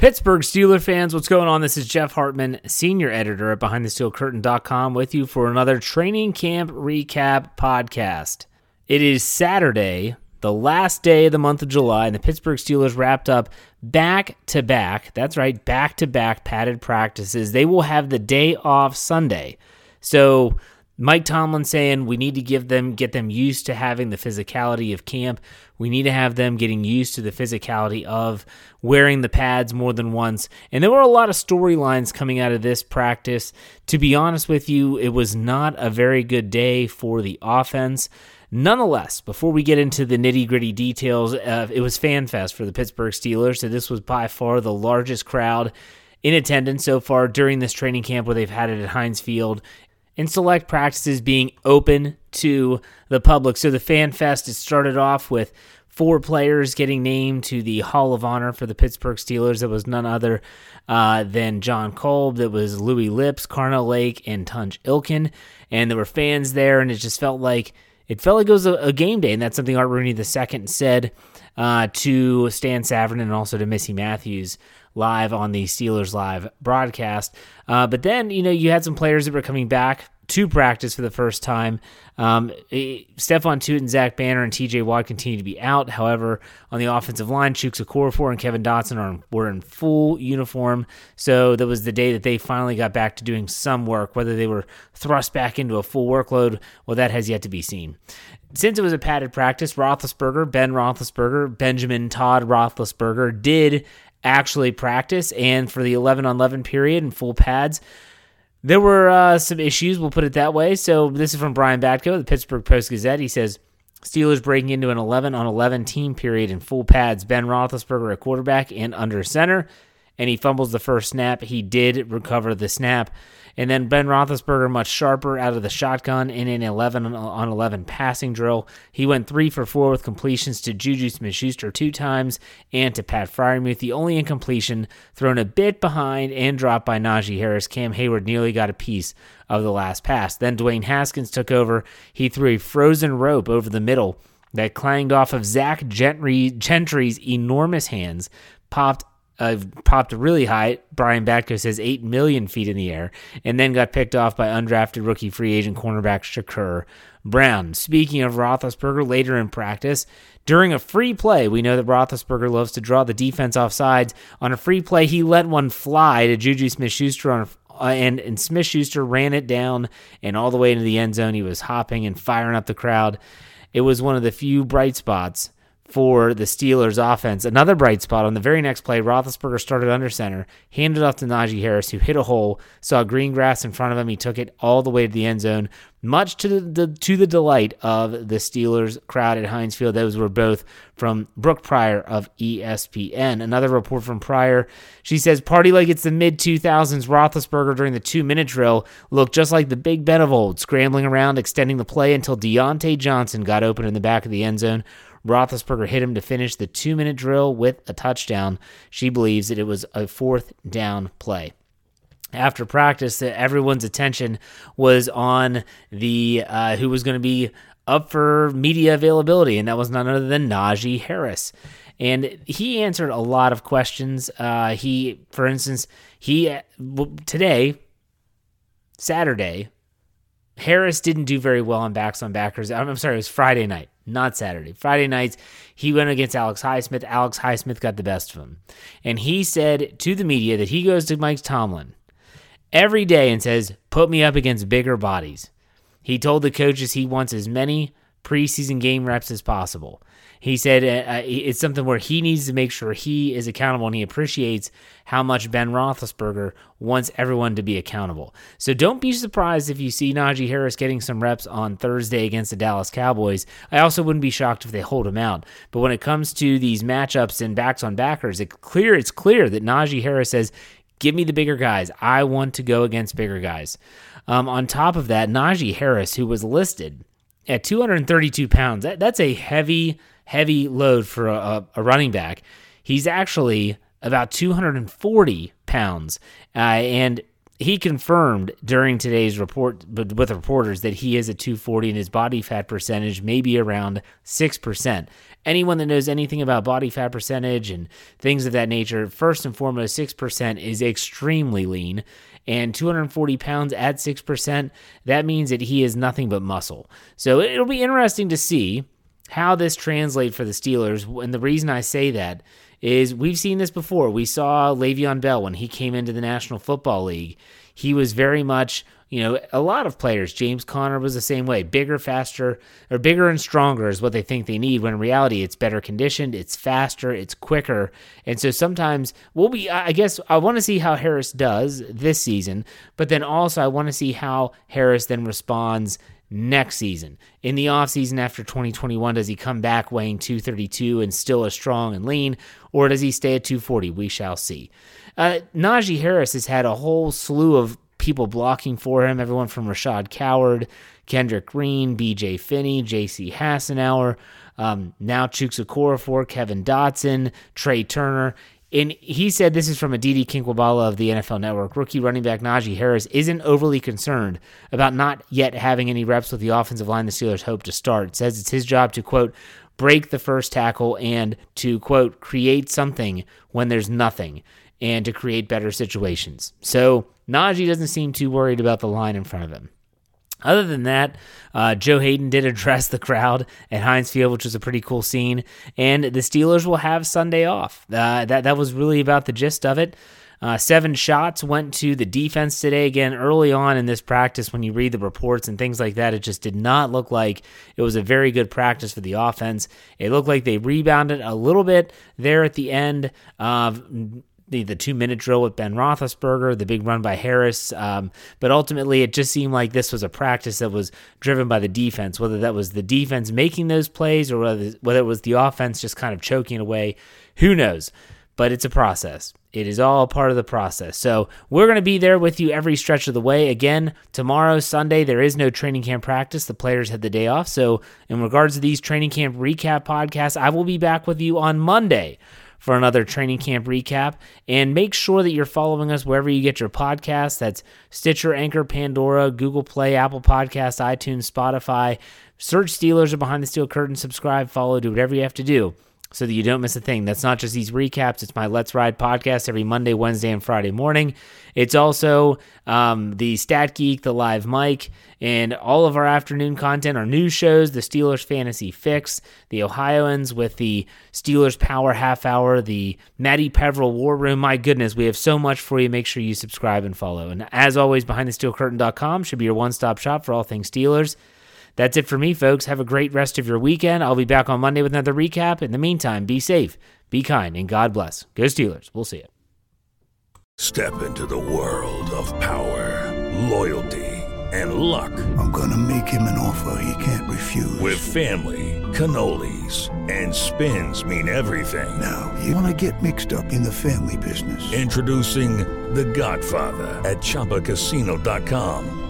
Pittsburgh Steeler fans, what's going on? This is Jeff Hartman, senior editor at BehindTheSteelCurtain.com, with you for another training camp recap podcast. It is Saturday, the last day of the month of July, and the Pittsburgh Steelers wrapped up back to back. That's right, back to back padded practices. They will have the day off Sunday. So Mike Tomlin saying we need to give them get them used to having the physicality of camp. We need to have them getting used to the physicality of wearing the pads more than once. And there were a lot of storylines coming out of this practice. To be honest with you, it was not a very good day for the offense. Nonetheless, before we get into the nitty gritty details, uh, it was FanFest for the Pittsburgh Steelers. So this was by far the largest crowd in attendance so far during this training camp where they've had it at Heinz Field and select practices being open to the public. So the Fan Fest, it started off with four players getting named to the Hall of Honor for the Pittsburgh Steelers. That was none other uh, than Jon Kolb. That was Louis Lipps, Carnell Lake, and Tunch Ilkin. And there were fans there, and it just felt like it felt like it was a, a game day. And that's something Art Rooney II said uh, to Stan Savran and also to Missy Matthews live on the Steelers Live broadcast. Uh, but then, you know, you had some players that were coming back to practice for the first time. Um, eh, Stephon Tuitt and Zach Banner and TJ Watt continue to be out. However, on the offensive line, Chuks Okorafor and Kevin Dotson are were in full uniform. So that was the day that they finally got back to doing some work. Whether they were thrust back into a full workload, well, that has yet to be seen. Since it was a padded practice, Roethlisberger, Ben Roethlisberger, Benjamin Todd Roethlisberger did actually practice, and for the 11 on 11 period and full pads, there were uh, some issues, we'll put it that way. So this is from Brian Batko, the Pittsburgh Post Gazette. He says Steelers breaking into an 11 on 11 team period in full pads. Ben Roethlisberger at quarterback and under center, and he fumbles the first snap. He did recover the snap. And then Ben Roethlisberger, much sharper out of the shotgun in an 11 on 11 passing drill. He went three for four with completions to Juju Smith Schuster two times and to Pat Freiermuth. The only incompletion thrown a bit behind and dropped by Najee Harris. Cam Heyward nearly got a piece of the last pass. Then Dwayne Haskins took over. He threw a frozen rope over the middle that clanged off of Zach Gentry, Gentry's enormous hands, popped uh, popped really high. Brian Batko says 8 million feet in the air, and then got picked off by undrafted rookie free agent cornerback Shakur Brown. Speaking of Roethlisberger, later in practice, during a free play, we know that Roethlisberger loves to draw the defense off sides. On a free play, he let one fly to Juju Smith Schuster on uh, and, and Smith Schuster ran it down and all the way into the end zone. He was hopping and firing up the crowd. It was one of the few bright spots for the Steelers offense. Another bright spot on the very next play, Roethlisberger started under center, handed off to Najee Harris, who hit a hole, saw green grass in front of him. He took it all the way to the end zone, much to the, to the delight of the Steelers crowd at Heinz Field. Those were both from Brooke Pryor of ESPN. Another report from Pryor. She says, "Party like it's the mid 2000s." Roethlisberger during the two minute drill looked just like the Big Ben of old, scrambling around, extending the play until Diontae Johnson got open in the back of the end zone. Roethlisberger hit him to finish the two minute drill with a touchdown. She believes that it was a fourth down play after practice everyone's attention was on the uh, who was going to be up for media availability, and that was none other than Najee Harris. And he answered a lot of questions. Uh, he, for instance, he today, Saturday, Harris didn't do very well on backs on backers. I'm sorry, it was Friday night, not Saturday. Friday nights, he went against Alex Highsmith. Alex Highsmith got the best of him. And he said to the media that he goes to Mike Tomlin every day and says, Put me up against bigger bodies. He told the coaches he wants as many preseason game reps as possible. He said uh, uh, it's something where he needs to make sure he is accountable and he appreciates how much Ben Roethlisberger wants everyone to be accountable. So don't be surprised if you see Najee Harris getting some reps on Thursday against the Dallas Cowboys. I also wouldn't be shocked if they hold him out. But when it comes to these matchups and backs on backers, it's clear it's clear that Najee Harris says, "Give me the bigger guys. I want to go against bigger guys." Um, on top of that, Najee Harris, who was listed at 232 pounds, that, that's a heavy, heavy load for a, a running back. He's actually about 240 pounds. Uh, and he confirmed during today's report with reporters that he is at 240 and his body fat percentage may be around 6%. Anyone that knows anything about body fat percentage and things of that nature, first and foremost, 6% is extremely lean and 240 pounds at 6%, that means that he is nothing but muscle. So it'll be interesting to see how this translates for the Steelers. And the reason I say that is we've seen this before. We saw Le'Veon Bell when he came into the National Football League. He was very much you know, a lot of players, James Conner was the same way. Bigger, faster, or bigger and stronger is what they think they need, when in reality, it's better conditioned, it's faster, it's quicker. And so sometimes we'll be, I guess, I want to see how Harris does this season, but then also I want to see how Harris then responds next season. In the offseason after 2021, does he come back weighing 232 and still as strong and lean, or does he stay at 240? We shall see. Uh, Najee Harris has had a whole slew of people blocking for him. Everyone from Rashad Coward, Kendrick Green, B.J. Finney, J.C. Hassenauer, um, now Chuks Okorafor, Kevin Dotson, Trai Turner. And he said this is from Aditi Kinkhabwala of the NFL Network. Rookie running back Najee Harris isn't overly concerned about not yet having any reps with the offensive line the Steelers hope to start. says it's his job to, quote, break the first tackle and to, quote, create something when there's nothing and to create better situations. So Najee doesn't seem too worried about the line in front of him. Other than that, uh, Joe Haden did address the crowd at Heinz Field, which was a pretty cool scene. And the Steelers will have Sunday off. Uh, that that was really about the gist of it. Uh, seven shots went to the defense today. Again, early on in this practice, when you read the reports and things like that, it just did not look like it was a very good practice for the offense. It looked like they rebounded a little bit there at the end. of the, the two minute drill with Ben Roethlisberger, the big run by Harris. Um, but ultimately, it just seemed like this was a practice that was driven by the defense, whether that was the defense making those plays or whether, whether it was the offense just kind of choking away. Who knows? But it's a process. It is all part of the process. So we're going to be there with you every stretch of the way. Again, tomorrow, Sunday, there is no training camp practice. The players had the day off. So, in regards to these training camp recap podcasts, I will be back with you on Monday for another training camp recap. And make sure that you're following us wherever you get your podcasts. That's Stitcher, Anchor, Pandora, Google Play, Apple Podcasts, iTunes, Spotify. Search Steelers or Behind the Steel Curtain, subscribe, follow, do whatever you have to do so that you don't miss a thing. That's not just these recaps, it's my Let's Ride podcast every Monday, Wednesday, and Friday morning. It's also um, the Stat Geek, the live mic, and all of our afternoon content, our news shows, the Steelers Fantasy Fix, the Ohioans with the Steelers Power Half Hour, the Matty Peveril War Room. My goodness, we have so much for you. Make sure you subscribe and follow. And as always, BehindTheSteelCurtain.com should be your one stop shop for all things Steelers. That's it for me, folks. Have a great rest of your weekend. I'll be back on Monday with another recap. In the meantime, be safe, be kind, and God bless. Go Steelers. We'll see you. Step into the world of power, loyalty, and luck. I'm going to make him an offer he can't refuse. With family, cannolis, and spins mean everything. Now, you want to get mixed up in the family business. Introducing The Godfather at ChumbaCasino.com.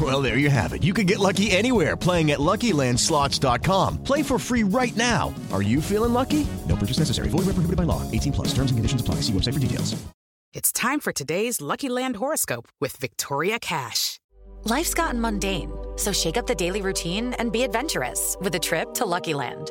Well, there you have it. You can get lucky anywhere playing at LuckyLandSlots.com. Play for free right now. Are you feeling lucky? No purchase necessary. Void where prohibited by law. 18 plus. Terms and conditions apply. See website for details. It's time for today's Lucky Land horoscope with Victoria Cash. Life's gotten mundane, so shake up the daily routine and be adventurous with a trip to Lucky Land.